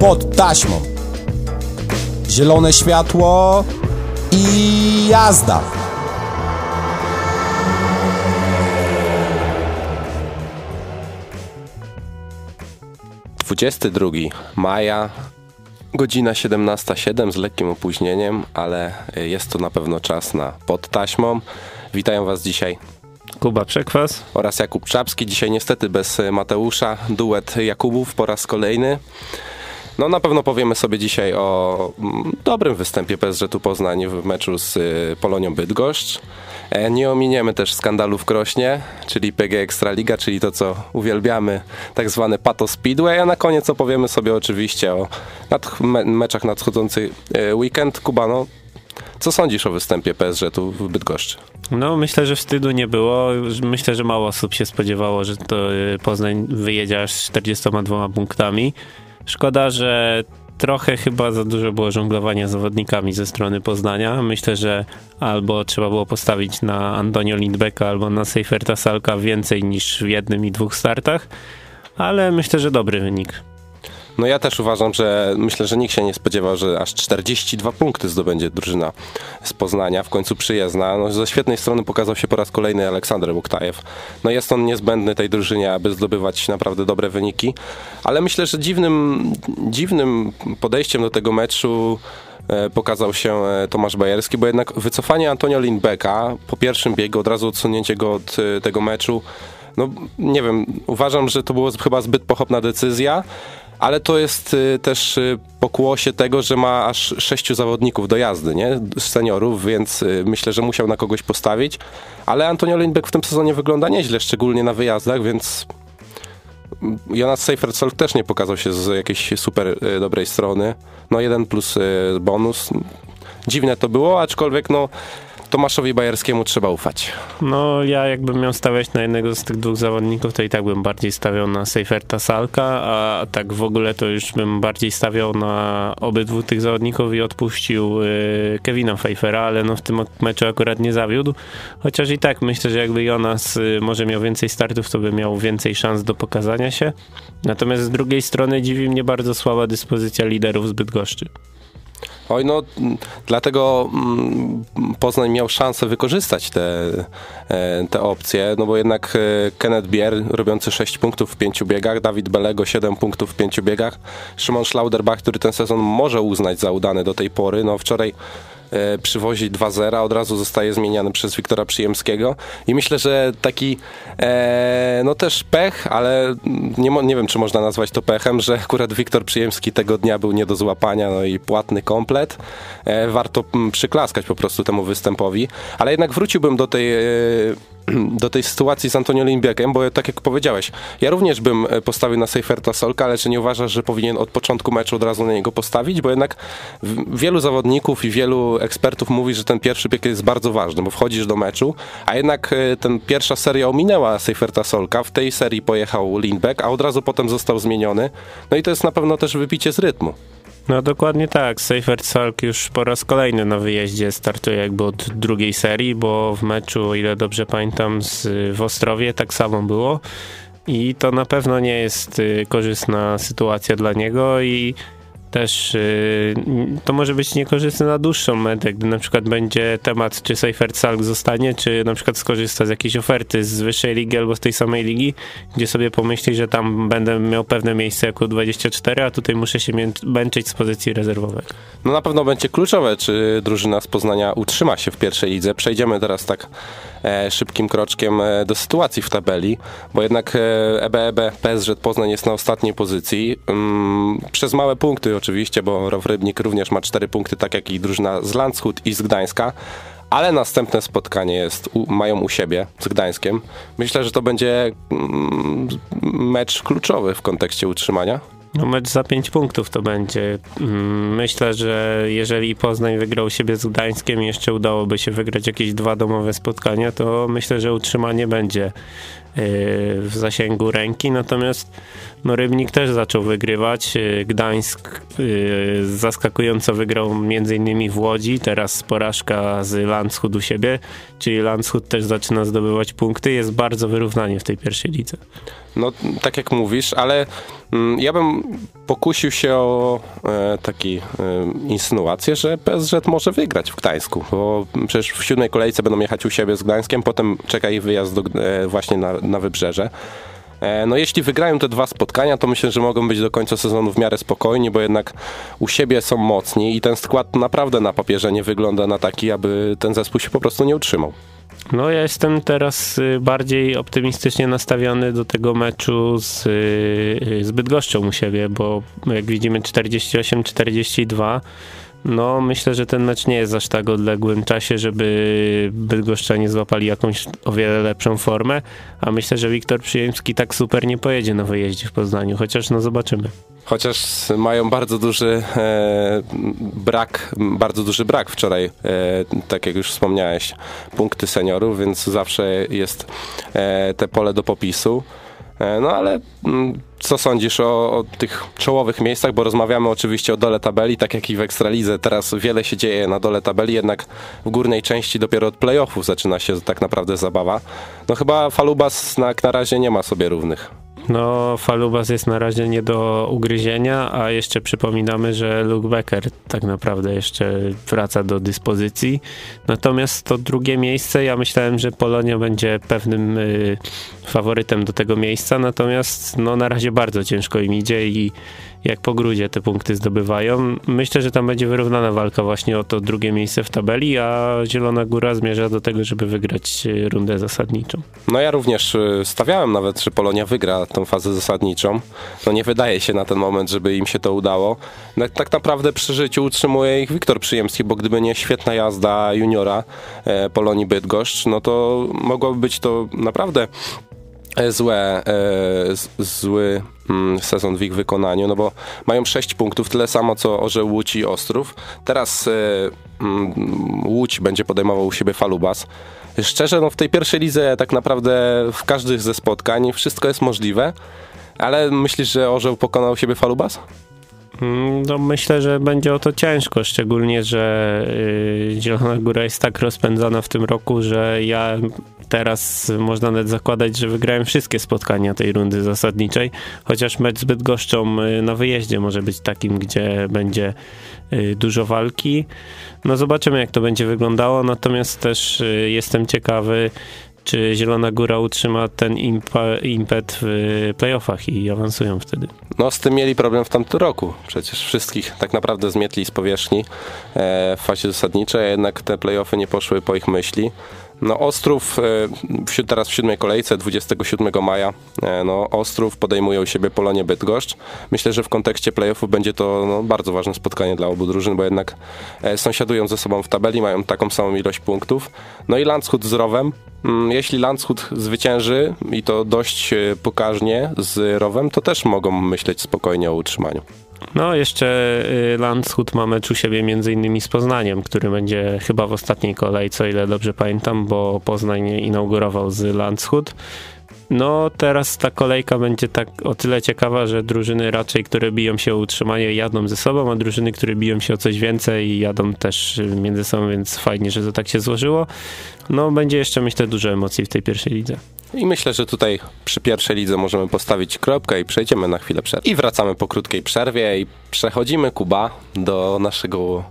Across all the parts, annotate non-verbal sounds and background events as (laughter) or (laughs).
pod taśmą. Zielone światło i jazda. Dwudziesty drugi maja, godzina 17.07 z lekkim opóźnieniem, ale jest to na pewno czas na pod taśmą. Witają Was dzisiaj Kuba Przekwas oraz Jakub Czapski. Dzisiaj niestety bez Mateusza, duet Jakubów po raz kolejny. No na pewno powiemy sobie dzisiaj o mm, dobrym występie PSG tu Poznań w meczu z y, Polonią Bydgoszcz. E, nie ominiemy też skandalu w Krośnie, czyli PG Ekstraliga, czyli to co uwielbiamy, tak zwany Pato Speedway, a na koniec opowiemy sobie oczywiście o meczach nadchodzący y, weekend. Kubano, co sądzisz o występie PSG tu w Bydgoszczy? No, myślę, że wstydu nie było. Myślę, że mało osób się spodziewało, że to y, Poznań wyjedzie aż 42 punktami. Szkoda, że trochę chyba za dużo było żonglowania zawodnikami ze strony Poznania. Myślę, że albo trzeba było postawić na Antonio Lindbecka, albo na Seiferta Salka więcej niż w jednym i dwóch startach, ale myślę, że dobry wynik. No ja też uważam, że myślę, że nikt się nie spodziewał, że aż 42 punkty zdobędzie drużyna z Poznania, w końcu przyjezdna. No, ze świetnej strony pokazał się po raz kolejny Aleksander Buktajew. No jest on niezbędny tej drużynie, aby zdobywać naprawdę dobre wyniki, ale myślę, że dziwnym, dziwnym podejściem do tego meczu e, pokazał się e, Tomasz Bajerski, bo jednak wycofanie Antonio Lindbecka po pierwszym biegu, od razu odsunięcie go od e, tego meczu, no nie wiem, uważam, że to była chyba zbyt pochopna decyzja, ale to jest y, też y, pokłosie tego, że ma aż sześciu zawodników do jazdy, nie? Seniorów, więc y, myślę, że musiał na kogoś postawić. Ale Antonio Lindbeck w tym sezonie wygląda nieźle, szczególnie na wyjazdach, więc mm, Jonas Seifert też nie pokazał się z jakiejś super dobrej strony. No jeden plus bonus. Dziwne to było, aczkolwiek no Tomaszowi Bajerskiemu trzeba ufać. No ja jakbym miał stawiać na jednego z tych dwóch zawodników, to i tak bym bardziej stawiał na Seiferta Salka, a tak w ogóle to już bym bardziej stawiał na obydwu tych zawodników i odpuścił y, Kevina Pfeiffera, ale no w tym meczu akurat nie zawiódł. Chociaż i tak myślę, że jakby Jonas y, może miał więcej startów, to by miał więcej szans do pokazania się. Natomiast z drugiej strony dziwi mnie bardzo słaba dyspozycja liderów z Bydgoszczy. Oj, no dlatego mm, Poznań miał szansę wykorzystać te, e, te opcje, no bo jednak e, Kenneth Bier robiący 6 punktów w 5 biegach, Dawid Belego 7 punktów w 5 biegach, Szymon Schlauderbach, który ten sezon może uznać za udany do tej pory, no wczoraj przywozi 2-0, od razu zostaje zmieniany przez Wiktora Przyjemskiego i myślę, że taki e, no też pech, ale nie, nie wiem, czy można nazwać to pechem, że akurat Wiktor Przyjemski tego dnia był nie do złapania, no i płatny komplet. E, warto przyklaskać po prostu temu występowi, ale jednak wróciłbym do tej e, (clears throat) do tej sytuacji z Antonio Lindbeckiem, bo tak jak powiedziałeś, ja również bym e, postawił na Seiferta Solka, ale czy nie uważasz, że powinien od początku meczu od razu na niego postawić? Bo jednak wielu zawodników i wielu ekspertów mówi, że ten pierwszy bieg jest bardzo ważny, bo wchodzisz do meczu, a jednak e, ten pierwsza seria ominęła Seiferta Solka, w tej serii pojechał Lindbeck, a od razu potem został zmieniony. No i to jest na pewno też wybicie z rytmu. No dokładnie tak. Seifert Salk już po raz kolejny na wyjeździe startuje jakby od drugiej serii, bo w meczu, o ile dobrze pamiętam, z, w Ostrowie tak samo było. I to na pewno nie jest y, korzystna sytuacja dla niego i też yy, to może być niekorzystne na dłuższą metę, gdy na przykład będzie temat, czy Seifert Salk zostanie, czy na przykład skorzysta z jakiejś oferty z wyższej ligi albo z tej samej ligi, gdzie sobie pomyśli, że tam będę miał pewne miejsce jako 24, a tutaj muszę się męczyć z pozycji rezerwowej. No na pewno będzie kluczowe, czy drużyna z Poznania utrzyma się w pierwszej lidze. Przejdziemy teraz tak e, szybkim kroczkiem e, do sytuacji w tabeli, bo jednak e, EBEB PSG Poznań jest na ostatniej pozycji. Mm, przez małe punkty oczywiście, bo Row Rybnik również ma cztery punkty, tak jak i drużyna z Landshut i z Gdańska. Ale następne spotkanie jest, u, mają u siebie z Gdańskiem. Myślę, że to będzie mm, mecz kluczowy w kontekście utrzymania. No mecz za 5 punktów to będzie. Mm, myślę, że jeżeli Poznań wygrał siebie z Gdańskiem i jeszcze udałoby się wygrać jakieś dwa domowe spotkania, to myślę, że utrzymanie będzie w zasięgu ręki, natomiast no, Rybnik też zaczął wygrywać. Y, Gdańsk y, zaskakująco wygrał m.in. w Łodzi, teraz porażka z Landshut u siebie, czyli Landshut też zaczyna zdobywać punkty. Jest bardzo wyrównanie w tej pierwszej lidze. No, tak jak mówisz, ale mm, ja bym pokusił się o e, taki e, insynuację, że PSZ może wygrać w Gdańsku, bo przecież w siódmej kolejce będą jechać u siebie z Gdańskiem, potem czeka ich wyjazd do, e, właśnie na, na wybrzeże. E, No jeśli wygrają te dwa spotkania, to myślę, że mogą być do końca sezonu w miarę spokojni, bo jednak u siebie są mocni i ten skład naprawdę na papierze nie wygląda na taki, aby ten zespół się po prostu nie utrzymał. No ja jestem teraz y, bardziej optymistycznie nastawiony do tego meczu z, y, z Bydgoszczą u siebie, bo jak widzimy 48-42, no myślę, że ten mecz nie jest aż tak odległym czasie, żeby Bydgoszczanie złapali jakąś o wiele lepszą formę, a myślę, że Wiktor Przyjemski tak super nie pojedzie na wyjeździe w Poznaniu, chociaż no zobaczymy. Chociaż mają bardzo duży e, brak, bardzo duży brak wczoraj, e, tak jak już wspomniałeś, punkty seniorów, więc zawsze jest e, te pole do popisu. E, no ale mm, co sądzisz o, o, tych czołowych miejscach, bo rozmawiamy oczywiście o dole tabeli, tak jak i w Ekstralidze. Teraz wiele się dzieje na dole tabeli, jednak w górnej części dopiero od playoffów zaczyna się tak naprawdę zabawa. No chyba Falubas na, na razie nie ma sobie równych. No, Falubas jest na razie nie do ugryzienia, a jeszcze przypominamy, że Luke Becker tak naprawdę jeszcze wraca do dyspozycji. Natomiast to drugie miejsce, ja myślałem, że Polonia będzie pewnym y, faworytem do tego miejsca, natomiast no, na razie bardzo ciężko im idzie i jak po grudzie te punkty zdobywają. Myślę, że tam będzie wyrównana walka właśnie o to drugie miejsce w tabeli, a Zielona Góra zmierza do tego, żeby wygrać y, rundę zasadniczą. No ja również y, stawiałem nawet, że Polonia wygra tą fazę zasadniczą. No nie wydaje się na ten moment, żeby im się to udało. No, tak naprawdę przy życiu utrzymuje ich Wiktor Przyjemski, bo gdyby nie świetna jazda juniora e, Polonii Bydgoszcz, no to mogłoby być to naprawdę e, złe, e, zły mm, sezon w ich wykonaniu, no bo mają 6 punktów, tyle samo co Orzeł Łódź i Ostrów. Teraz e, mm, Łódź będzie podejmował u siebie Falubas. Szczerze, no w tej pierwszej lidze tak naprawdę w każdych ze spotkań wszystko jest możliwe, ale myślisz, że Orzeł pokonał siebie Falubas? Mm, No myślę, że będzie o to ciężko, szczególnie, że y, Zielona Góra jest tak rozpędzona w tym roku, że ja teraz można nawet zakładać, że wygrałem wszystkie spotkania tej rundy zasadniczej, chociaż mecz z Bydgoszczą y, na wyjeździe może być takim, gdzie będzie y, dużo walki. No zobaczymy, jak to będzie wyglądało, natomiast też y, jestem ciekawy, czy Zielona Góra utrzyma ten impet w playoffach i awansują wtedy. No z tym mieli problem w tamtym roku. Przecież wszystkich tak naprawdę zmietli z powierzchni e, w fazie zasadniczej, a jednak te playoffy nie poszły po ich myśli. No Ostrów e, w, teraz w siódmej kolejce 27 maja e, no Ostrów podejmuje u siebie Polonię Bydgoszcz. Myślę, że w kontekście playoffów będzie to no, bardzo ważne spotkanie dla obu drużyn, bo jednak e, sąsiadują ze sobą w tabeli, mają taką samą ilość punktów. No i Landshut z Rowem. Mm, Jeśli Landshut zwycięży i to dość e, pokaźnie z Rowem, to też mogą myśleć spokojnie o utrzymaniu. No, jeszcze y, Landshut ma mecz u siebie między innymi z Poznaniem, który będzie chyba w ostatniej kolejce, o ile dobrze pamiętam, bo Poznań inaugurował z Landshut. No, teraz ta kolejka będzie tak o tyle ciekawa, że drużyny raczej, które biją się o utrzymanie, jadą ze sobą, a drużyny, które biją się o coś więcej, jadą też y, między sobą, więc fajnie, że to tak się złożyło. No, będzie jeszcze, myślę, dużo emocji w tej pierwszej lidze. I myślę, że tutaj przy pierwszej lidze możemy postawić kropkę i przejdziemy na chwilę przerwy. I wracamy po krótkiej przerwie i przechodzimy, Kuba, do naszego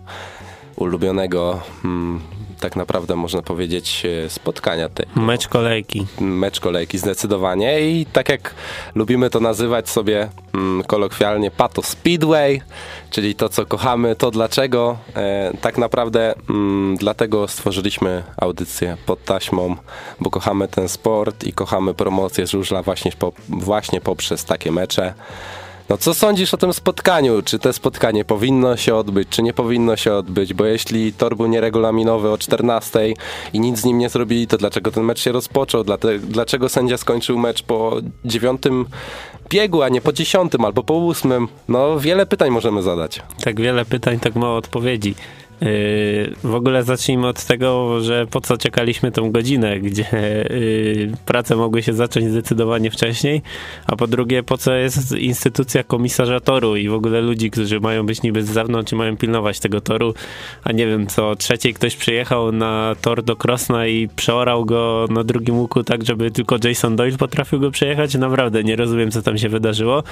ulubionego, mm, tak naprawdę można powiedzieć, e, spotkania tej. Mecz kolejki. Mecz kolejki zdecydowanie i tak jak lubimy to nazywać sobie mm, kolokwialnie Pato Speedway, czyli to co kochamy, to dlaczego. E, tak naprawdę mm, dlatego stworzyliśmy audycję pod taśmą, bo kochamy ten sport i kochamy promocję żużla właśnie, po, właśnie poprzez takie mecze. No co sądzisz o tym spotkaniu? Czy to spotkanie powinno się odbyć, czy nie powinno się odbyć? Bo jeśli tor był nieregulaminowy o 14 i nic z nim nie zrobili, to dlaczego ten mecz się rozpoczął? Dlaczego sędzia skończył mecz po dziewiątym biegu, a nie po dziesiątym albo po ósmym? No wiele pytań możemy zadać. Tak wiele pytań, tak mało odpowiedzi. Yy, w ogóle zacznijmy od tego, że po co czekaliśmy tą godzinę, gdzie yy, prace mogły się zacząć zdecydowanie wcześniej, a po drugie, po co jest instytucja komisarza toru i w ogóle ludzi, którzy mają być niby z zewnątrz i mają pilnować tego toru, a nie wiem co, trzeciej ktoś przyjechał na tor do Krosna i przeorał go na drugim łuku tak, żeby tylko Jason Doyle potrafił go przejechać. Naprawdę nie rozumiem, co tam się wydarzyło,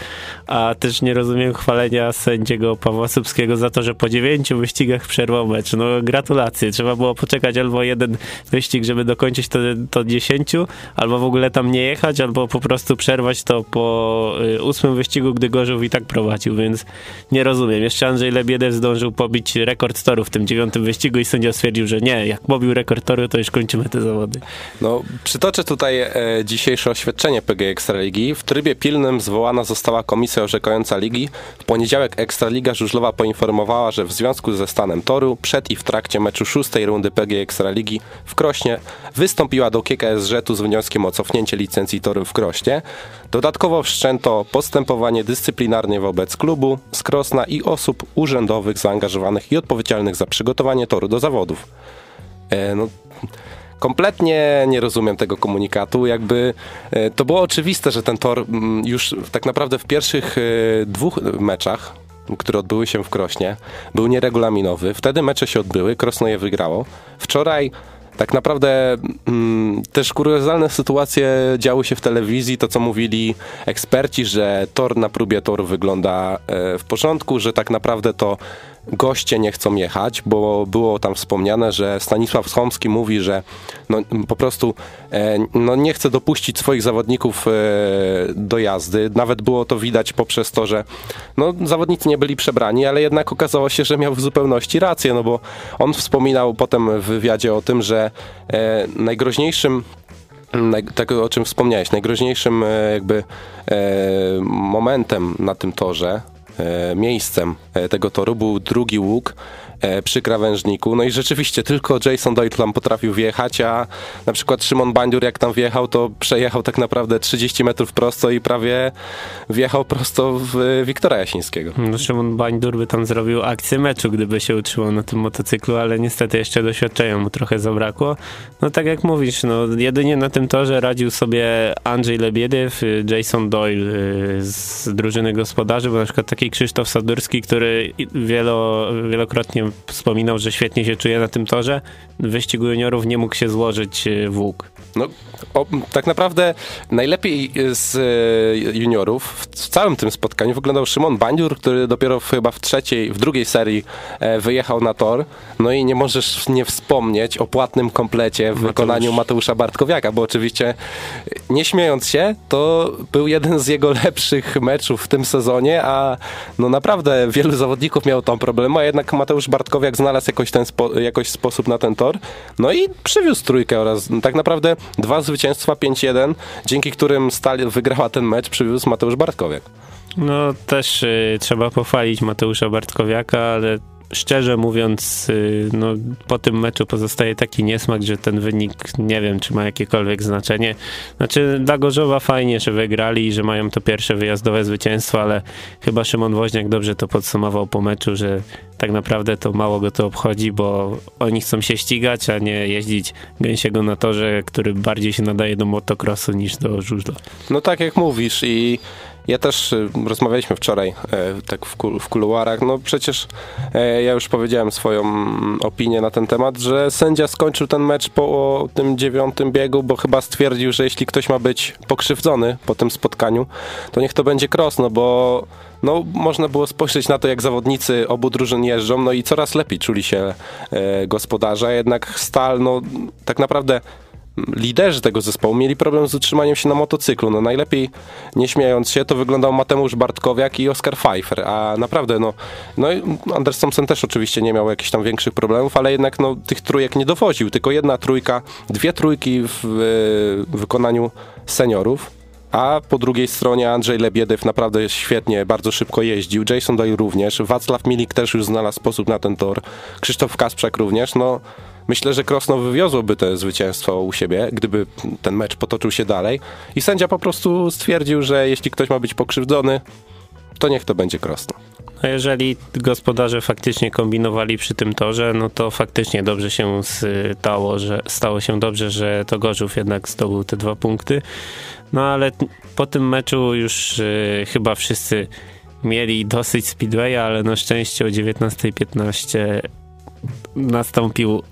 a też nie rozumiem chwalenia sędziego Pawła Subskiego za to, że po dziewięciu wyścigach przerwał mecz. No gratulacje. Trzeba było poczekać albo jeden wyścig, żeby dokończyć to, to dziesięciu, albo w ogóle tam nie jechać, albo po prostu przerwać to po y, ósmym wyścigu, gdy Gorzów i tak prowadził, więc nie rozumiem. Jeszcze Andrzej Lebiedew zdążył pobić rekord toru w tym dziewiątym wyścigu i sędzia stwierdził, że nie, jak pobił rekord toru, to już kończymy te zawody. No, przytoczę tutaj e, dzisiejsze oświadczenie PG Ekstraligi. W trybie pilnym zwołana została komisja orzekająca ligi. W poniedziałek Ekstraliga Żużlowa poinformowała, że w związku ze stanem toru przed i w trakcie meczu szóstej rundy PG Ekstraligi w Krośnie wystąpiła do KKS Rzetu z wnioskiem o cofnięcie licencji toru w Krośnie. Dodatkowo wszczęto postępowanie dyscyplinarne wobec klubu z Krosna i osób urzędowych zaangażowanych i odpowiedzialnych za przygotowanie toru do zawodów. E, no, kompletnie nie rozumiem tego komunikatu. Jakby e, to było oczywiste, że ten tor mm, już tak naprawdę w pierwszych e, dwóch meczach, które odbyły się w Krośnie, był nieregulaminowy. Wtedy mecze się odbyły, Krosno je wygrało. Wczoraj tak naprawdę mm, też kuriozalne sytuacje działy się w telewizji, to co mówili eksperci, że tor na próbie toru wygląda e, w porządku, że tak naprawdę to goście nie chcą jechać, bo było tam wspomniane, że Stanisław Schomski mówi, że no, po prostu e, no, nie chce dopuścić swoich zawodników e, do jazdy. Nawet było to widać poprzez to, że no, zawodnicy nie byli przebrani, ale jednak okazało się, że miał w zupełności rację, no bo on wspominał potem w wywiadzie o tym, że e, najgroźniejszym tego, o czym wspomniałeś, najgroźniejszym e, jakby e, momentem na tym torze miejscem e, tego toru. Był drugi łuk, E, przy krawężniku. No i rzeczywiście tylko Jason Doyle tam potrafił wjechać, a na przykład Szymon Bandziur jak tam wjechał, to przejechał tak naprawdę 30 metrów prosto i prawie wjechał prosto w Wiktora Jasińskiego. No, Szymon Bandziur by tam zrobił akcję meczu, gdyby się utrzymał na tym motocyklu, ale niestety jeszcze doświadczenia mu trochę zabrakło. No tak jak mówisz, no jedynie na tym torze radził sobie Andrzej Lebiedyw, Jason Doyle y, z drużyny gospodarzy, bo na przykład taki Krzysztof Sadurski, który wielo, wielokrotnie wspominał, że świetnie się czuje na tym torze. W wyścigu juniorów nie mógł się złożyć e, w łuk. No, o, tak naprawdę najlepiej z e, juniorów w, w, całym tym spotkaniu wyglądał Szymon Bandziur, który dopiero w, chyba w trzeciej, w drugiej serii e, wyjechał na tor. No i nie możesz nie wspomnieć o płatnym komplecie w Mateusz. wykonaniu Mateusza Bartkowiaka, bo oczywiście nie śmiejąc się, to był jeden z jego (laughs) lepszych meczów w tym sezonie, a no naprawdę wielu zawodników miało tam problemy, a jednak Mateusz Bartkowiak znalazł jakoś, ten spo, jakoś sposób na ten tor. No i przywiózł trójkę oraz tak naprawdę dwa zwycięstwa 5-1, dzięki którym Stal wygrała ten mecz, przywiózł Mateusz Bartkowiak. No też y, trzeba pochwalić Mateusza Bartkowiaka, ale szczerze mówiąc, y, no, po tym meczu pozostaje taki niesmak, że ten wynik nie wiem, czy ma jakiekolwiek znaczenie. Znaczy, dla Gorzowa fajnie, że wygrali i że mają to pierwsze wyjazdowe zwycięstwo, ale chyba Szymon Woźniak dobrze to podsumował po meczu, że tak naprawdę to mało go to obchodzi, bo oni chcą się ścigać, a nie jeździć gęsiego na torze, który bardziej się nadaje do motocrossu niż do żużla. No tak jak mówisz i ja też y, rozmawialiśmy wczoraj e, tak w, kul w kuluarach. No przecież e, ja już powiedziałem swoją mm, opinię na ten temat, że sędzia skończył ten mecz po tym dziewiątym biegu, bo chyba stwierdził, że jeśli ktoś ma być pokrzywdzony po tym spotkaniu, to niech to będzie cross, no bo no, można było spojrzeć na to, jak zawodnicy obu drużyn jeżdżą, no i coraz lepiej czuli się e, gospodarze, jednak Stal, no tak naprawdę liderzy tego zespołu mieli problem z utrzymaniem się na motocyklu. No najlepiej, nie śmiejąc się, to wyglądał Mateusz Bartkowiak i Oskar Pfeiffer, a naprawdę, no, no Anders Thompson też oczywiście nie miał jakichś tam większych problemów, ale jednak no, tych trójek nie dowoził, tylko jedna trójka, dwie trójki w, w wykonaniu seniorów, a po drugiej stronie Andrzej Lebiedew naprawdę świetnie, bardzo szybko jeździł. Jason Doyle również. Wacław Milik też już znalazł sposób na ten tor. Krzysztof Kasprzak również. No, myślę, że Krosno wywiozłoby to zwycięstwo u siebie, gdyby ten mecz potoczył się dalej. I sędzia po prostu stwierdził, że jeśli ktoś ma być pokrzywdzony, to niech to będzie Krosno. No jeżeli gospodarze faktycznie kombinowali przy tym torze, no to faktycznie dobrze się stało, że stało się dobrze, że to Gorzów jednak zdobył te dwa punkty. No ale po tym meczu już y, chyba wszyscy mieli dosyć speedwaya, ale na szczęście o 19.15 nastąpił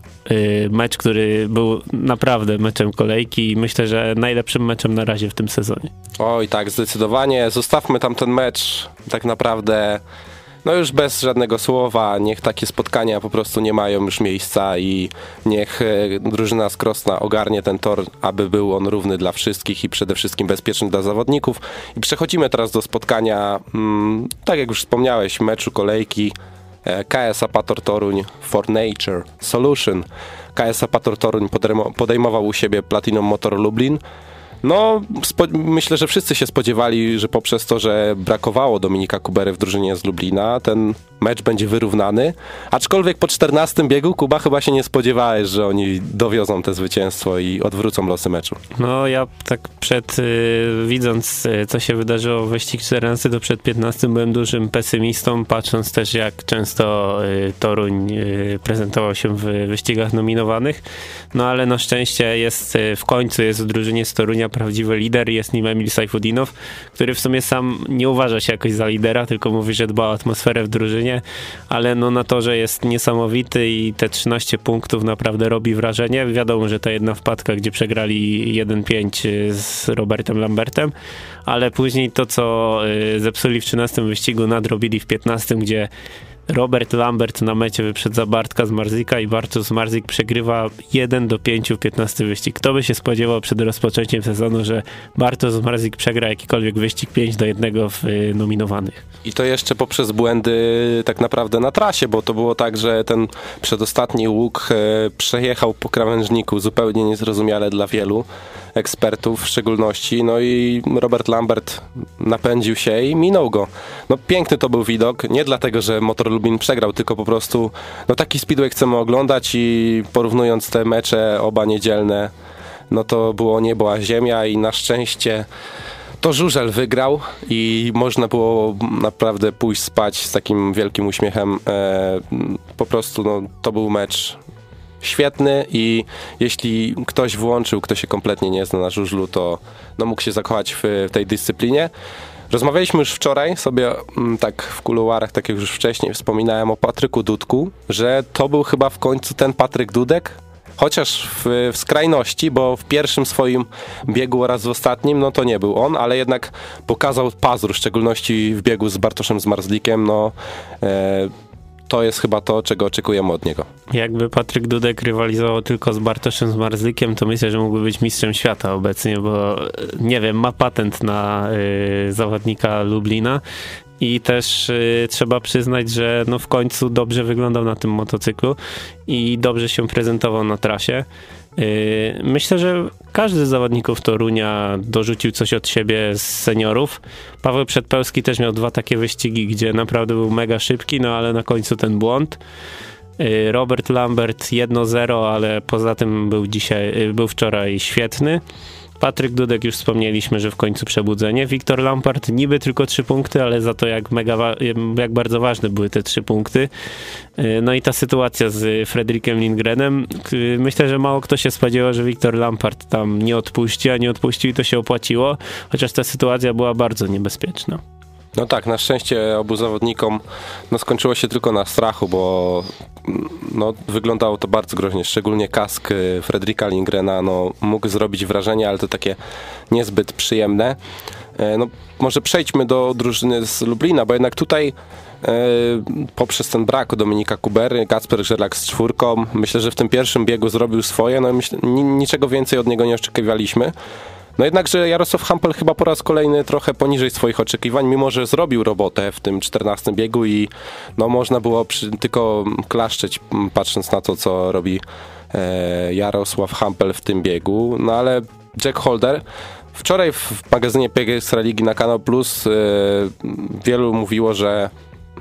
mecz, który był naprawdę meczem kolejki i myślę, że najlepszym meczem na razie w tym sezonie. Oj, tak, zdecydowanie. Zostawmy tam ten mecz tak naprawdę no już bez żadnego słowa, niech takie spotkania po prostu nie mają już miejsca i niech e, drużyna z Krosna ogarnie ten tor, aby był on równy dla wszystkich i przede wszystkim bezpieczny dla zawodników. I przechodzimy teraz do spotkania, mm, tak jak już wspomniałeś, meczu kolejki KS Apator Toruń for Nature Solution. KS Apator Toruń podejmował u siebie Platinum Motor Lublin. No, myślę, że wszyscy się spodziewali, że poprzez to, że brakowało Dominika Kubery w drużynie z Lublina, ten mecz będzie wyrównany. Aczkolwiek po 14 biegu Kuba chyba się nie spodziewałeś, że oni dowiozą te zwycięstwo i odwrócą losy meczu. No, ja tak przed, y, widząc y, co się wydarzyło w wyścig 14, to przed 15 byłem dużym pesymistą, patrząc też jak często y, Toruń y, prezentował się w wyścigach nominowanych. No, ale na szczęście jest y, w końcu jest w drużynie z Torunia prawdziwy lider, jest nim Emil Sajfudinow, który w sumie sam nie uważa się jakoś za lidera, tylko mówi, że dba o atmosferę w drużynie, ale no na to, że jest niesamowity i te 13 punktów naprawdę robi wrażenie. Wiadomo, że ta jedna wpadka, gdzie przegrali 1-5 z Robertem Lambertem, ale później to, co y, zepsuli w 13 wyścigu, nadrobili w 15, gdzie Robert Lambert na mecie wyprzedza Bartka z Marzika i Bartosz Marzik przegrywa 1 do 5 w 15 wyścig. Kto by się spodziewał przed rozpoczęciem sezonu, że Bartosz Marzik przegra jakikolwiek wyścig 5 do 1 w y, nominowanych. I to jeszcze poprzez błędy tak naprawdę na trasie, bo to było tak, że ten przedostatni łuk e, przejechał po krawężniku zupełnie niezrozumiale dla wielu ekspertów w szczególności. No i Robert Lambert napędził się i minął go. No piękny to był widok, nie dlatego, że Motor Lubin przegrał, tylko po prostu no taki speedway chcemy oglądać i porównując te mecze oba niedzielne, no to było niebo a ziemia i na szczęście to Żużel wygrał i można było naprawdę pójść spać z takim wielkim uśmiechem. E, po prostu no, to był mecz świetny i jeśli ktoś włączył, kto się kompletnie nie zna na żużlu, to no, mógł się zakochać w, w tej dyscyplinie. Rozmawialiśmy już wczoraj sobie mm, tak w kuluarach, tak jak już wcześniej wspominałem o Patryku Dudku, że to był chyba w końcu ten Patryk Dudek, chociaż w, w, skrajności, bo w pierwszym swoim biegu oraz w ostatnim, no to nie był on, ale jednak pokazał pazur, w szczególności w biegu z Bartoszem Zmarzlikiem, no e, to jest chyba to, czego oczekujemy od niego. Jakby Patryk Dudek rywalizował tylko z Bartoszem Zmarzlikiem, to myślę, że mógłby być mistrzem świata obecnie, bo nie wiem, ma patent na y, zawodnika Lublina i też y, trzeba przyznać, że no w końcu dobrze wyglądał na tym motocyklu i dobrze się prezentował na trasie. Y, myślę, że każdy z zawodników Torunia dorzucił coś od siebie z seniorów. Paweł Przedpełski też miał dwa takie wyścigi, gdzie naprawdę był mega szybki, no ale na końcu ten błąd. Y, Robert Lambert 1-0, ale poza tym był dzisiaj, y, był wczoraj świetny. Patryk Dudek już wspomnieliśmy, że w końcu przebudzenie. Wiktor Lampard niby tylko trzy punkty, ale za to jak, mega, jak bardzo ważne były te trzy punkty. Y, no i ta sytuacja z Frederikiem Lindgrenem. Y, myślę, że mało kto się spodziewał, że Wiktor Lampard tam nie odpuści, a nie odpuścił i to się opłaciło, chociaż ta sytuacja była bardzo niebezpieczna. No tak, na szczęście obu zawodnikom no, skończyło się tylko na strachu, bo no, wyglądało to bardzo groźnie, szczególnie kask y, Fredrika Lindgrena no, mógł zrobić wrażenie, ale to takie niezbyt przyjemne. E, no, może przejdźmy do drużyny z Lublina, bo jednak tutaj e, poprzez ten brak Dominika Kubery, Kacper Żelak z czwórką, myślę, że w tym pierwszym biegu zrobił swoje, no myślę, niczego więcej od niego nie oczekiwaliśmy. No jednakże Jarosław Hampel chyba po raz kolejny trochę poniżej swoich oczekiwań, mimo że zrobił robotę w tym 14 biegu i no można było przy, tylko klaszczeć patrząc na to, co robi e, Jarosław Hampel w tym biegu. No ale Jack Holder Wczoraj w magazynie PG Ligi na Kanał Plus e, wielu mówiło, że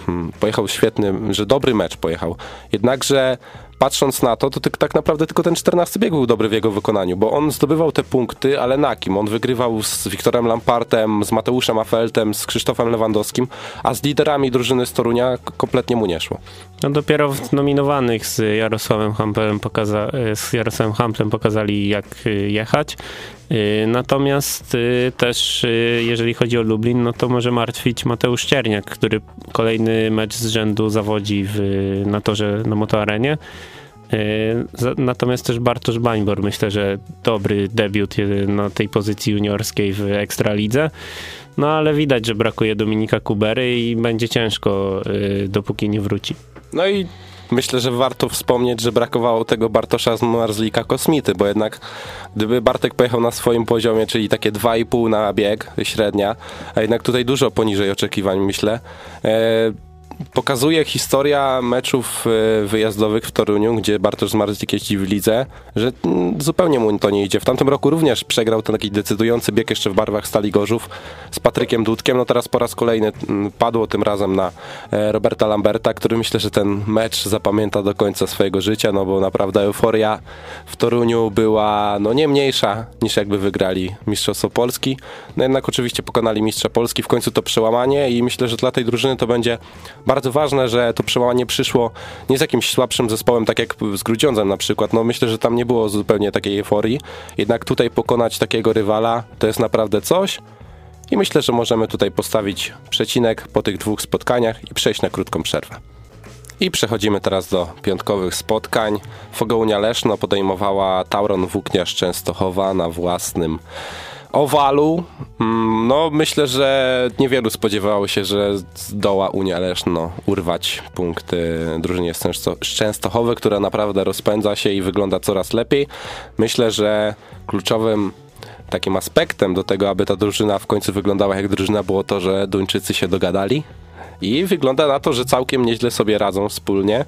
hmm, pojechał świetny, że dobry mecz pojechał. Jednakże patrząc na to, to ty, tak naprawdę tylko ten 14 bieg był dobry w jego wykonaniu, bo on zdobywał te punkty, ale na kim? On wygrywał z Wiktorem Lampartem, z Mateuszem Afeltem, z Krzysztofem Lewandowskim, a z liderami drużyny z Torunia kompletnie mu nie szło. No dopiero w nominowanych z Jarosławem Hamplem, pokaza z Jarosławem Hamplem pokazali jak y, jechać. Y, natomiast y, też jeżeli chodzi o Lublin, no to może martwić Mateusz Czerniak, który kolejny mecz z rzędu zawodzi w, na torze na motoarenie. Natomiast też Bartosz Bańbor, myślę, że dobry debiut na tej pozycji juniorskiej w Ekstralidze. No ale widać, że brakuje Dominika Kubery i będzie ciężko, dopóki nie wróci. No i myślę, że warto wspomnieć, że brakowało tego Bartosza z Marzlika Kosmity, bo jednak gdyby Bartek pojechał na swoim poziomie, czyli takie 2,5 na bieg, średnia, a jednak tutaj dużo poniżej oczekiwań, myślę, e, pokazuje historia meczów e, wyjazdowych w Toruniu, gdzie Bartosz Zmarzyk jeździ w lidze, że mm, zupełnie mu to nie idzie. W tamtym roku również przegrał ten taki decydujący bieg jeszcze w barwach Stali Gorzów z Patrykiem Dudkiem. No teraz po raz kolejny mm, padło tym razem na e, Roberta Lamberta, który myślę, że ten mecz zapamięta do końca swojego życia, no bo naprawdę euforia w Toruniu była no nie mniejsza niż jakby wygrali Mistrzostwo Polski. No jednak oczywiście pokonali Mistrza Polski, w końcu to przełamanie i myślę, że dla tej drużyny to będzie bardzo ważne, że to przełamanie przyszło nie z jakimś słabszym zespołem, tak jak z Grudziądzem na przykład. No myślę, że tam nie było zupełnie takiej euforii. Jednak tutaj pokonać takiego rywala to jest naprawdę coś. I myślę, że możemy tutaj postawić przecinek po tych dwóch spotkaniach i przejść na krótką przerwę. I przechodzimy teraz do piątkowych spotkań. Fogołnia Leszno podejmowała Tauron Włókniarz Częstochowa na własnym owalu. Mm, no, myślę, że niewielu spodziewało się, że zdoła Unia Leszno urwać punkty drużynie Częstochowy, która naprawdę rozpędza się i wygląda coraz lepiej. Myślę, że kluczowym takim aspektem do tego, aby ta drużyna w końcu wyglądała jak drużyna, było to, że Duńczycy się dogadali. I wygląda na to, że całkiem nieźle sobie radzą wspólnie.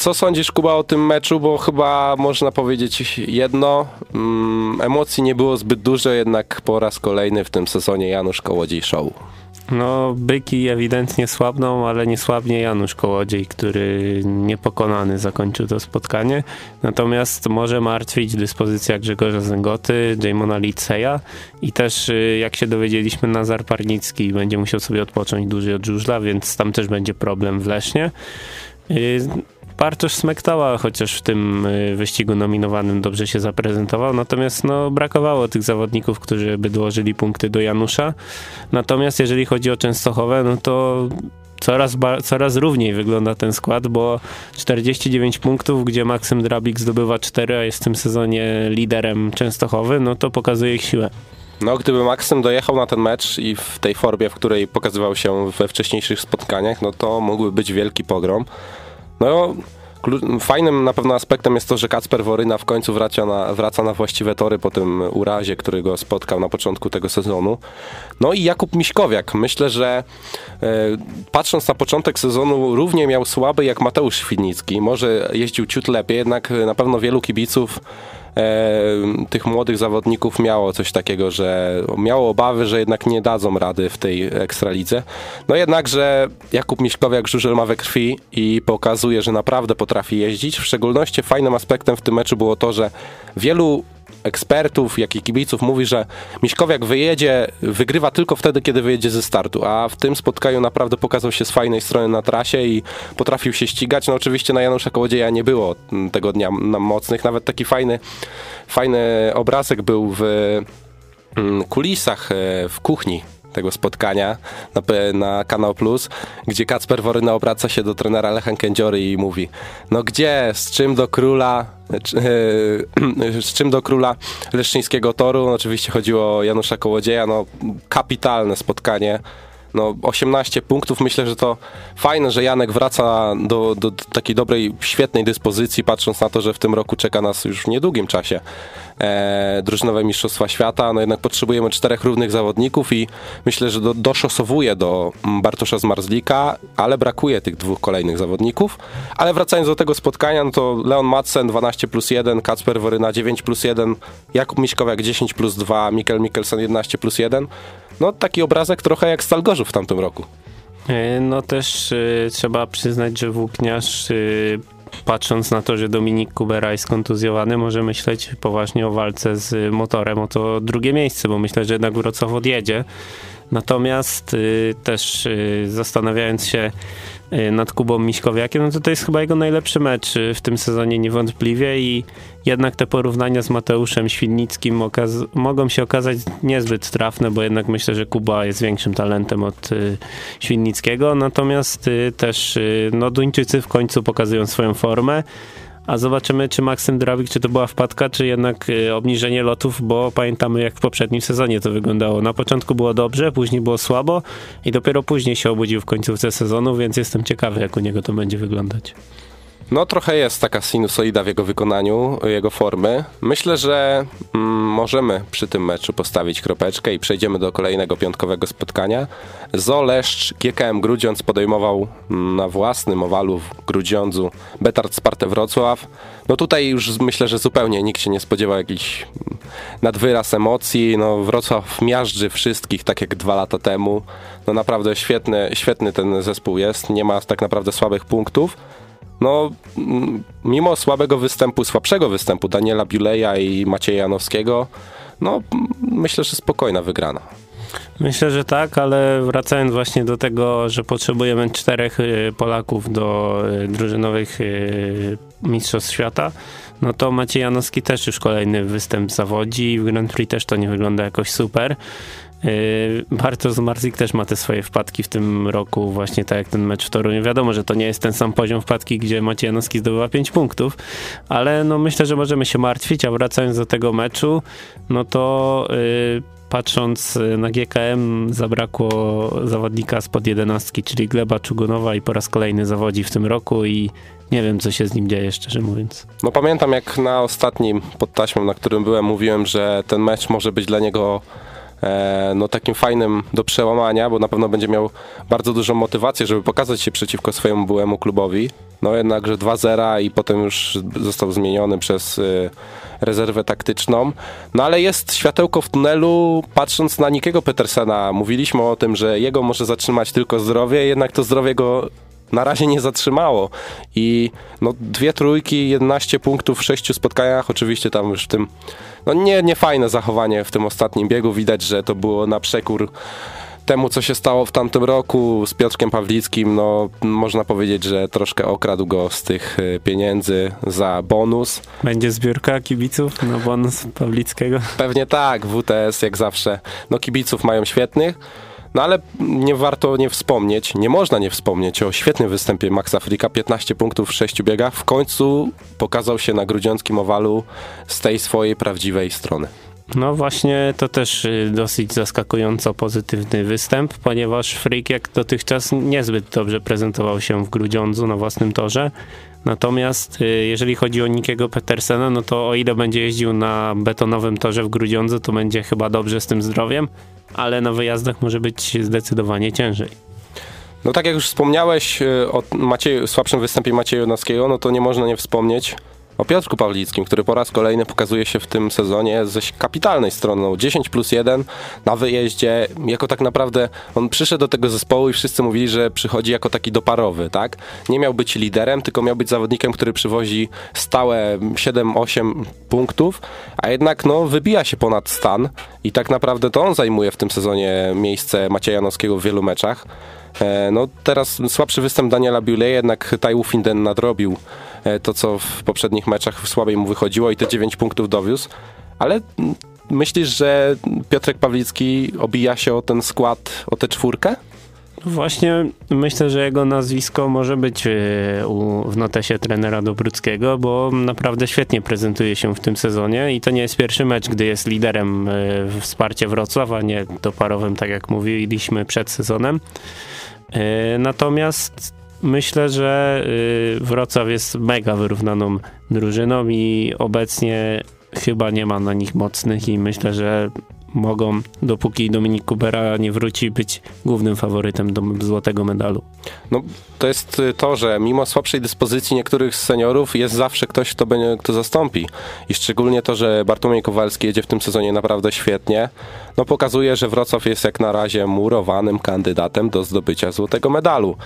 Co sądzisz, Kuba, o tym meczu? Bo chyba można powiedzieć jedno. Mm, emocji nie było zbyt dużo, jednak po raz kolejny w tym sezonie Janusz Kołodziej show. No, byki ewidentnie słabną, ale nie słabnie Janusz Kołodziej, który niepokonany zakończył to spotkanie. Natomiast może martwić dyspozycja Grzegorza Zęgoty, Jamona Liceja i też, y, jak się dowiedzieliśmy, Nazar Parnicki będzie musiał sobie odpocząć dłużej od żużla, więc tam też będzie problem w Lesznie. Bartosz Smektała chociaż w tym y, wyścigu nominowanym dobrze się zaprezentował, natomiast no, brakowało tych zawodników, którzy by dołożyli punkty do Janusza. Natomiast jeżeli chodzi o Częstochowę, no to coraz, coraz równiej wygląda ten skład, bo 49 punktów, gdzie Maksym Drabik zdobywa 4, a jest w tym sezonie liderem Częstochowy, no to pokazuje ich siłę. No, gdyby Maksym dojechał na ten mecz i w tej formie, w której pokazywał się we wcześniejszych spotkaniach, no to mógłby być wielki pogrom. No, Fajnym na pewno aspektem jest to, że Kacper Woryna w końcu wraca na, wraca na właściwe tory po tym urazie, który go spotkał na początku tego sezonu. No i Jakub Miśkowiak. Myślę, że e, patrząc na początek sezonu równie miał słaby jak Mateusz Świdnicki. Może jeździł ciut lepiej, jednak na pewno wielu kibiców tych młodych zawodników miało coś takiego, że miało obawy, że jednak nie dadzą rady w tej ekstralidze. No jednakże Jakub Miśkowiak żużel ma we krwi i pokazuje, że naprawdę potrafi jeździć. W szczególności fajnym aspektem w tym meczu było to, że wielu ekspertów, jak i kibiców mówi, że Miśkowiak wyjedzie, wygrywa tylko wtedy, kiedy wyjedzie ze startu, a w tym spotkaniu naprawdę pokazał się z fajnej strony na trasie i potrafił się ścigać. No oczywiście na Janusza Kołodzieja nie było tego dnia mocnych, nawet taki fajny, fajny obrazek był w mm, kulisach e, w kuchni tego spotkania na, na Kanał Plus, gdzie Kacper Woryna obraca się do trenera Lechan Kędziory i mówi no gdzie, z czym do króla e, (clears throat) z czym do króla Leszczyńskiego Toru, oczywiście chodziło o Janusza Kołodzieja, no kapitalne spotkanie, no 18 punktów, myślę, że to fajne, że Janek wraca do, do, do, takiej dobrej, świetnej dyspozycji, patrząc na to, że w tym roku czeka nas już w niedługim czasie e, drużynowe Mistrzostwa Świata. No jednak potrzebujemy czterech równych zawodników i myślę, że do, doszosowuje do Bartosza Zmarzlika, ale brakuje tych dwóch kolejnych zawodników. Ale wracając do tego spotkania, no to Leon Madsen 12 plus 1, Kacper Woryna 9 plus 1, Jakub Miśkowiak 10 plus 2, Mikkel Mikkelsen 11 plus 1. No taki obrazek trochę jak Stal Gorzów w tamtym roku. E, no też y, trzeba przyznać, że Włókniarz y, patrząc na to, że Dominik Kubera jest kontuzjowany, może myśleć poważnie o walce z motorem o to drugie miejsce, bo myślę, że jednak Wrocław odjedzie. Natomiast y, też y, zastanawiając się nad Kubą Miśkowiakiem, no to to jest chyba jego najlepszy mecz y, w tym sezonie niewątpliwie i jednak te porównania z Mateuszem Świdnickim mogą się okazać niezbyt trafne, bo jednak myślę, że Kuba jest większym talentem od y, natomiast y, też no, Duńczycy w końcu pokazują swoją formę a zobaczymy, czy Maksym Drawik, czy to była wpadka, czy jednak y, obniżenie lotów, bo pamiętamy, jak w poprzednim sezonie to wyglądało. Na początku było dobrze, później było słabo i dopiero później się obudził w końcówce sezonu, więc jestem ciekawy, jak u niego to będzie wyglądać. No trochę jest taka sinusoida w jego wykonaniu, jego formy. Myślę, że mm, możemy przy tym meczu postawić kropeczkę i przejdziemy do kolejnego piątkowego spotkania. Zoleszcz GKM Grudziądz podejmował mm, na własnym owalu w Grudziądzu Betard Spartę Wrocław. No tutaj już myślę, że zupełnie nikt się nie spodziewał jakiś mm, nadwyraz emocji. No Wrocław miażdży wszystkich, tak jak dwa lata temu. No naprawdę świetny, świetny ten zespół jest, nie ma tak naprawdę słabych punktów no mimo słabego występu, słabszego występu Daniela Biuleja i Macieja Janowskiego, no myślę, że spokojna wygrana. Myślę, że tak, ale wracając właśnie do tego, że potrzebujemy czterech y, Polaków do y, drużynowych y, Mistrzostw Świata, no to Maciej Janowski też już kolejny występ zawodzi i w Grand Prix też to nie wygląda jakoś super. Yy, Bartosz Marzik też ma te swoje wpadki w tym roku, właśnie tak jak ten mecz w Toruniu. Wiadomo, że to nie jest ten sam poziom wpadki, gdzie Maciej Janowski zdobywa 5 punktów, ale no myślę, że możemy się martwić, a wracając do tego meczu, no to yy, patrząc na GKM zabrakło zawodnika spod jedenastki, czyli Gleba Czugunowa i po raz kolejny zawodzi w tym roku i nie wiem, co się z nim dzieje, szczerze mówiąc. No pamiętam, jak na ostatnim podtaśmą, na którym byłem, mówiłem, że ten mecz może być dla niego no takim fajnym do przełamania, bo na pewno będzie miał bardzo dużą motywację, żeby pokazać się przeciwko swojemu byłemu klubowi. No jednakże 2-0 i potem już został zmieniony przez y, rezerwę taktyczną. No ale jest światełko w tunelu, patrząc na Nikiego Petersena. Mówiliśmy o tym, że jego może zatrzymać tylko zdrowie, jednak to zdrowie go na razie nie zatrzymało. I no, dwie trójki, 11 punktów w sześciu spotkaniach, oczywiście tam już w tym, no nie, nie fajne zachowanie w tym ostatnim biegu. Widać, że to było na przekór temu, co się stało w tamtym roku z Piotrkiem Pawlickim, no można powiedzieć, że troszkę okradł go z tych y, pieniędzy za bonus. Będzie zbiórka kibiców na bonus Pawlickiego? Pewnie tak, WTS jak zawsze. No kibiców mają świetnych. No ale nie warto nie wspomnieć, nie można nie wspomnieć o świetnym występie Maxa Frika, 15 punktów w 6 biegach. W końcu pokazał się na grudziąckim owalu z tej swojej prawdziwej strony. No właśnie, to też y, dosyć zaskakująco pozytywny występ, ponieważ Freak jak dotychczas niezbyt dobrze prezentował się w Grudziądzu na własnym torze. Natomiast y, jeżeli chodzi o Nikiego Petersena, no to o ile będzie jeździł na betonowym torze w Grudziądzu, to będzie chyba dobrze z tym zdrowiem, ale na wyjazdach może być zdecydowanie ciężej. No tak jak już wspomniałeś y, o słabszym występie Macieja Jonowskiego, no to nie można nie wspomnieć o Piotrku Pawlickim, który po raz kolejny pokazuje się w tym sezonie ze kapitalnej strony. 10 plus 1 na wyjeździe, jako tak naprawdę on przyszedł do tego zespołu i wszyscy mówili, że przychodzi jako taki doparowy, tak? Nie miał być liderem, tylko miał być zawodnikiem, który przywozi stałe 7-8 punktów, a jednak no, wybija się ponad stan i tak naprawdę to on zajmuje w tym sezonie miejsce Macieja Janowskiego w wielu meczach. E, no teraz słabszy występ Daniela Biuley, jednak Taiwu Finden nadrobił e, to, co w poprzednich meczach słabiej mu wychodziło i te 9 punktów dowiózł. Ale myślisz, że Piotrek Pawlicki obija się o ten skład, o tę czwórkę? No właśnie myślę, że jego nazwisko może być e, w notesie trenera Dobruckiego, bo naprawdę świetnie prezentuje się w tym sezonie i to nie jest pierwszy mecz, gdy jest liderem w wsparcie Wrocław, a nie doparowym, tak jak mówiliśmy przed sezonem. E, natomiast myślę, że e, Wrocław jest mega wyrównaną drużyną i obecnie chyba nie ma na nich mocnych i myślę, że mogą, dopóki Dominik Kubera nie wróci, być głównym faworytem do złotego medalu. No, to jest y, to, że mimo słabszej dyspozycji niektórych seniorów jest zawsze ktoś, kto, będzie, kto zastąpi. I szczególnie to, że Bartłomiej Kowalski jedzie w tym sezonie naprawdę świetnie, no pokazuje, że Wrocław jest jak na razie murowanym kandydatem do zdobycia złotego medalu.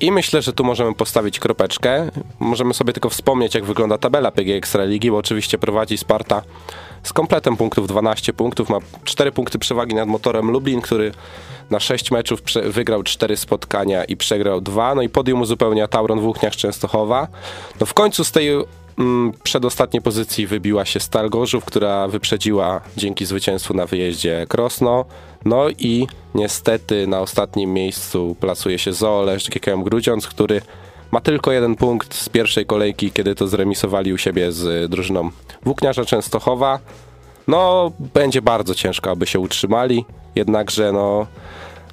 I myślę, że tu możemy postawić kropeczkę. Możemy sobie tylko wspomnieć, jak wygląda tabela PG Ekstraligi, bo oczywiście prowadzi Sparta z kompletem punktów, 12 punktów, ma 4 punkty przewagi nad motorem Lublin, który na 6 meczów wygrał 4 spotkania i przegrał 2, no i podium uzupełnia Tauron Włóchniarz Częstochowa. No w końcu z tej mm, przedostatniej pozycji wybiła się Stal Gorzów, która wyprzedziła dzięki zwycięstwu na wyjeździe Krosno. No i niestety na ostatnim miejscu plasuje się Zoolesz GKM Grudziądz, który ma tylko jeden punkt z pierwszej kolejki, kiedy to zremisowali u siebie z drużyną Włókniarza Częstochowa. No, będzie bardzo ciężko, aby się utrzymali, jednakże no,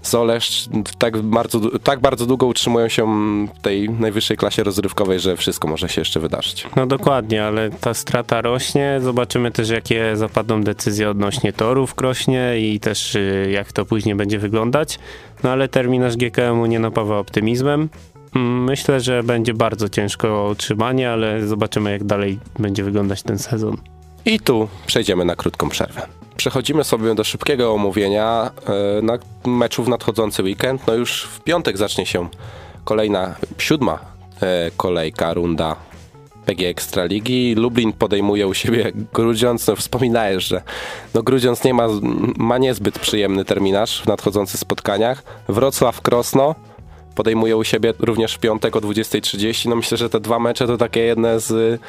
Zolesz tak bardzo, tak bardzo długo utrzymują się w tej najwyższej klasie rozrywkowej, że wszystko może się jeszcze wydarzyć. No dokładnie, ale ta strata rośnie. Zobaczymy też, jakie zapadną decyzje odnośnie torów krośnie i też y, jak to później będzie wyglądać. No ale terminarz GKM-u nie napawa optymizmem. Myślę, że będzie bardzo ciężko utrzymanie, ale zobaczymy, jak dalej będzie wyglądać ten sezon. I tu przejdziemy na krótką przerwę. Przechodzimy sobie do szybkiego omówienia e, na meczu w nadchodzący weekend. No już w piątek zacznie się kolejna, siódma e, kolejka, runda PG Ekstraligi. Lublin podejmuje u siebie Grudziądz. No, wspominałeś, że no, Grudziądz nie ma, ma niezbyt przyjemny terminarz w nadchodzących spotkaniach. Wrocław Krosno podejmuje u siebie również w piątek o 20.30. No myślę, że te dwa mecze to takie jedne z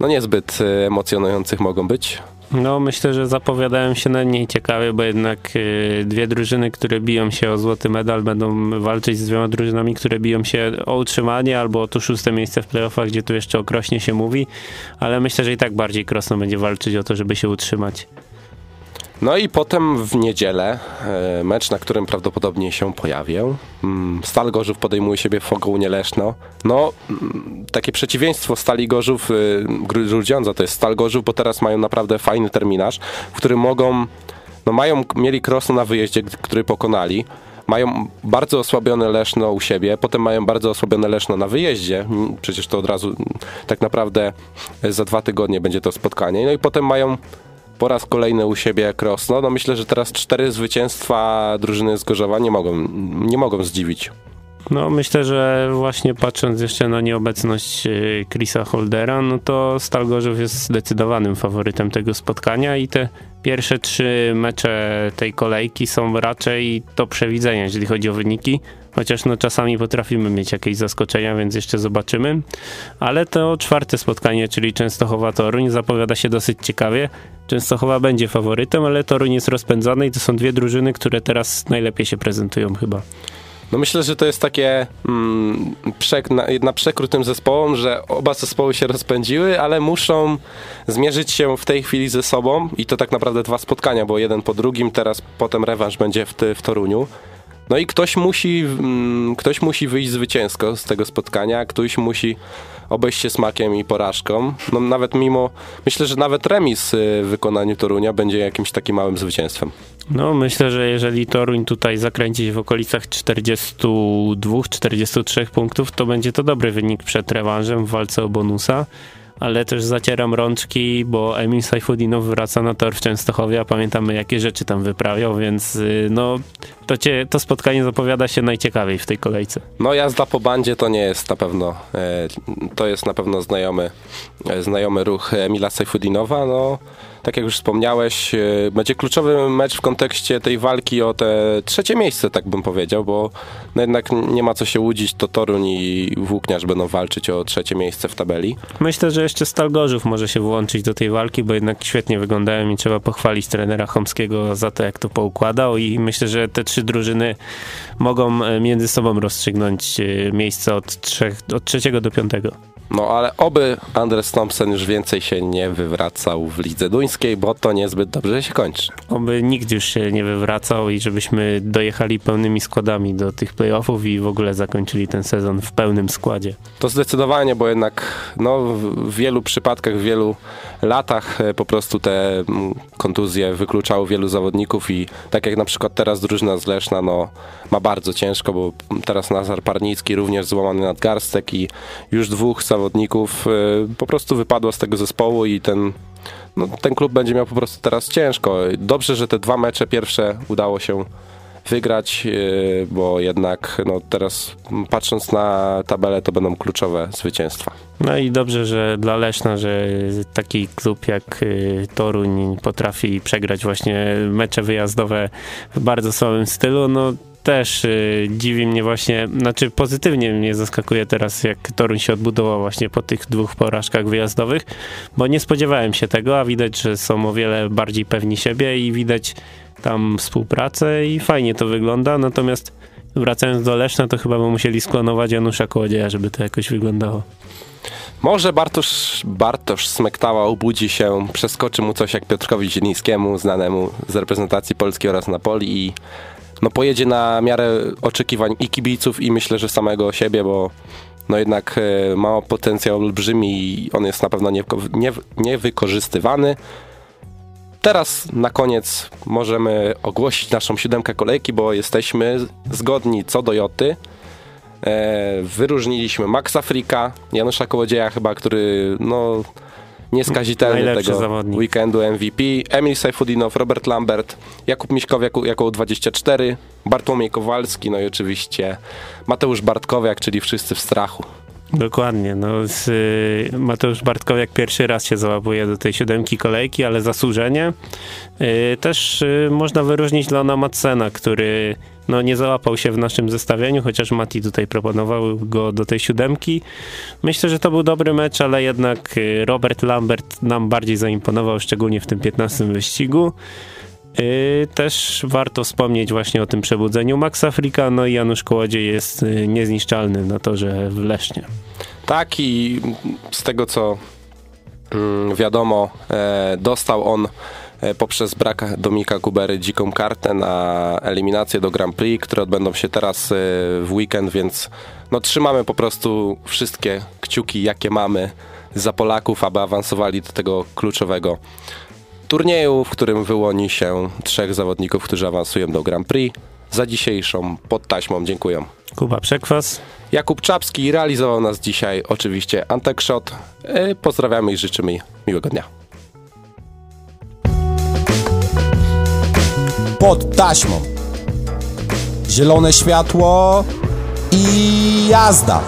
no niezbyt e, emocjonujących mogą być. No, myślę, że zapowiadają się na niej ciekawie, bo jednak y, dwie drużyny, które biją się o złoty medal, będą walczyć z dwiema drużynami, które biją się o utrzymanie albo o to szóste miejsce w playoffach, gdzie tu jeszcze okrośnie się mówi, ale myślę, że i tak bardziej Krosno będzie walczyć o to, żeby się utrzymać. No i potem w niedzielę e, mecz, na którym prawdopodobnie się pojawię. Mm, Stal Gorzów podejmuje siebie Fogą Nieleszno. No, mm, takie przeciwieństwo Stali Gorzów, y, Grudziądza to jest Stal Gorzów, bo teraz mają naprawdę fajny terminarz, w którym mogą, no mają, mieli Krosno na wyjeździe, który pokonali. Mają bardzo osłabione Leszno u siebie, potem mają bardzo osłabione Leszno na wyjeździe. Mm, przecież to od razu tak naprawdę za dwa tygodnie będzie to spotkanie. No i potem mają po raz kolejny u siebie Krosno. No myślę, że teraz cztery zwycięstwa drużyny z Gorzowa nie mogą, nie mogą zdziwić. No myślę, że właśnie patrząc jeszcze na nieobecność y, Chrisa Holdera, no to Stal Gorzów jest zdecydowanym faworytem tego spotkania i te pierwsze trzy mecze tej kolejki są raczej do przewidzenia, jeżeli chodzi o wyniki. Chociaż no czasami potrafimy mieć jakieś zaskoczenia, więc jeszcze zobaczymy. Ale to czwarte spotkanie, czyli Częstochowa Toruń, zapowiada się dosyć ciekawie. Częstochowa będzie faworytem, ale Toruń jest rozpędzony i to są dwie drużyny, które teraz najlepiej się prezentują chyba. No myślę, że to jest takie mm, przek na, na przekrót tym zespołom, że oba zespoły się rozpędziły, ale muszą zmierzyć się w tej chwili ze sobą i to tak naprawdę dwa spotkania, bo jeden po drugim, teraz potem rewanż będzie w, w Toruniu. No i ktoś musi, mm, ktoś musi wyjść zwycięsko z tego spotkania, ktoś musi obejść się smakiem i porażką. No nawet mimo, myślę, że nawet remis w wykonaniu Torunia będzie jakimś takim małym zwycięstwem. No myślę, że jeżeli Toruń tutaj zakręci się w okolicach 42-43 punktów, to będzie to dobry wynik przed rewanżem w walce o bonusa ale też zacieram rączki, bo Emil Sajfudinow wraca na tor w Częstochowie, a pamiętamy jakie rzeczy tam wyprawiał, więc y, no to, cię, to spotkanie zapowiada się najciekawiej w tej kolejce. No jazda po bandzie to nie jest na pewno, e, to jest na pewno znajomy, e, znajomy ruch Emila Sajfudinowa, no tak jak już wspomniałeś, e, będzie kluczowy mecz w kontekście tej walki o te trzecie miejsce, tak bym powiedział, bo no jednak nie ma co się łudzić, to Toruń i Włókniarz będą walczyć o trzecie miejsce w tabeli. Myślę, że jeszcze Stal Gorzów może się włączyć do tej walki, bo jednak świetnie wyglądają i trzeba pochwalić trenera Chomskiego za to, jak to poukładał i myślę, że te trzy drużyny mogą e, między sobą rozstrzygnąć e, miejsce od, trzech, od trzeciego do piątego. No ale oby Andres Thompson już więcej się nie wywracał w lidze duńskiej, bo to niezbyt dobrze się kończy. Oby nikt już się nie wywracał i żebyśmy dojechali pełnymi składami do tych playoffów i w ogóle zakończyli ten sezon w pełnym składzie. To zdecydowanie, bo jednak no, w wielu przypadkach, w wielu latach e, po prostu te mm, kontuzje wykluczały wielu zawodników i tak jak na przykład teraz drużyna z Leszna no, ma bardzo ciężko, bo teraz Nazar Parnicki również złamany nadgarstek i już dwóch zawodników y, po prostu wypadło z tego zespołu i ten, no, ten klub będzie miał po prostu teraz ciężko. Dobrze, że te dwa mecze pierwsze udało się wygrać, y, bo jednak no, teraz patrząc na tabelę, to będą kluczowe zwycięstwa. No i dobrze, że dla Leszna, że taki klub jak y, Toruń potrafi przegrać właśnie mecze wyjazdowe w bardzo słabym stylu, no też y, dziwi mnie właśnie, znaczy pozytywnie mnie zaskakuje teraz, jak Toruń się odbudował właśnie po tych dwóch porażkach wyjazdowych, bo nie spodziewałem się tego, a widać, że są o wiele bardziej pewni siebie i widać tam współpracę i fajnie to wygląda, natomiast wracając do Leszna, to chyba by musieli sklonować Janusza Kołodzieja, żeby to jakoś wyglądało. Może Bartosz, Bartosz Smektała obudzi się, przeskoczy mu coś jak Piotrkowi Zielińskiemu, znanemu z reprezentacji Polski oraz Napoli i no pojedzie na miarę oczekiwań i kibiców i myślę, że samego siebie, bo no jednak e, ma potencjał olbrzymi i on jest na pewno niewykorzystywany. Teraz na koniec możemy ogłosić naszą siódemkę kolejki, bo jesteśmy zgodni co do Joty. E, wyróżniliśmy Maxa Frika, Janusza Kołodzieja chyba, który no nieskazitelny tego zawodnik. weekendu MVP, Emil Sajfudinow, Robert Lambert, Jakub Miśkow jako, jako 24, Bartłomiej Kowalski, no i oczywiście Mateusz Bartkowiak, czyli wszyscy w strachu. Dokładnie. No, z, y, Mateusz Bartkowiak pierwszy raz się załapuje do tej siódemki kolejki, ale zasłużenie. Y, też y, można wyróżnić Leona Matsena, który no, nie załapał się w naszym zestawieniu, chociaż Mati tutaj proponował go do tej siódemki. Myślę, że to był dobry mecz, ale jednak y, Robert Lambert nam bardziej zaimponował, szczególnie w tym 15 wyścigu. Y, też warto wspomnieć właśnie o tym przebudzeniu Maxa Frika, no i Janusz Kołodziej jest y, niezniszczalny na torze w Lesznie. Tak i z tego co mm, wiadomo, e, dostał on e, poprzez brak Domika Kubery dziką kartę na eliminację do Grand Prix, które odbędą się teraz e, w weekend, więc no trzymamy po prostu wszystkie kciuki, jakie mamy za Polaków, aby awansowali do tego kluczowego turnieju, w którym wyłoni się trzech zawodników, którzy awansują do Grand Prix. Za dzisiejszą podtaśmą dziękuję. Kuba Przekwas. Jakub Czapski realizował nas dzisiaj oczywiście Antek Shot. E, pozdrawiamy i życzymy miłego dnia. Pod taśmą. Zielone światło i jazda.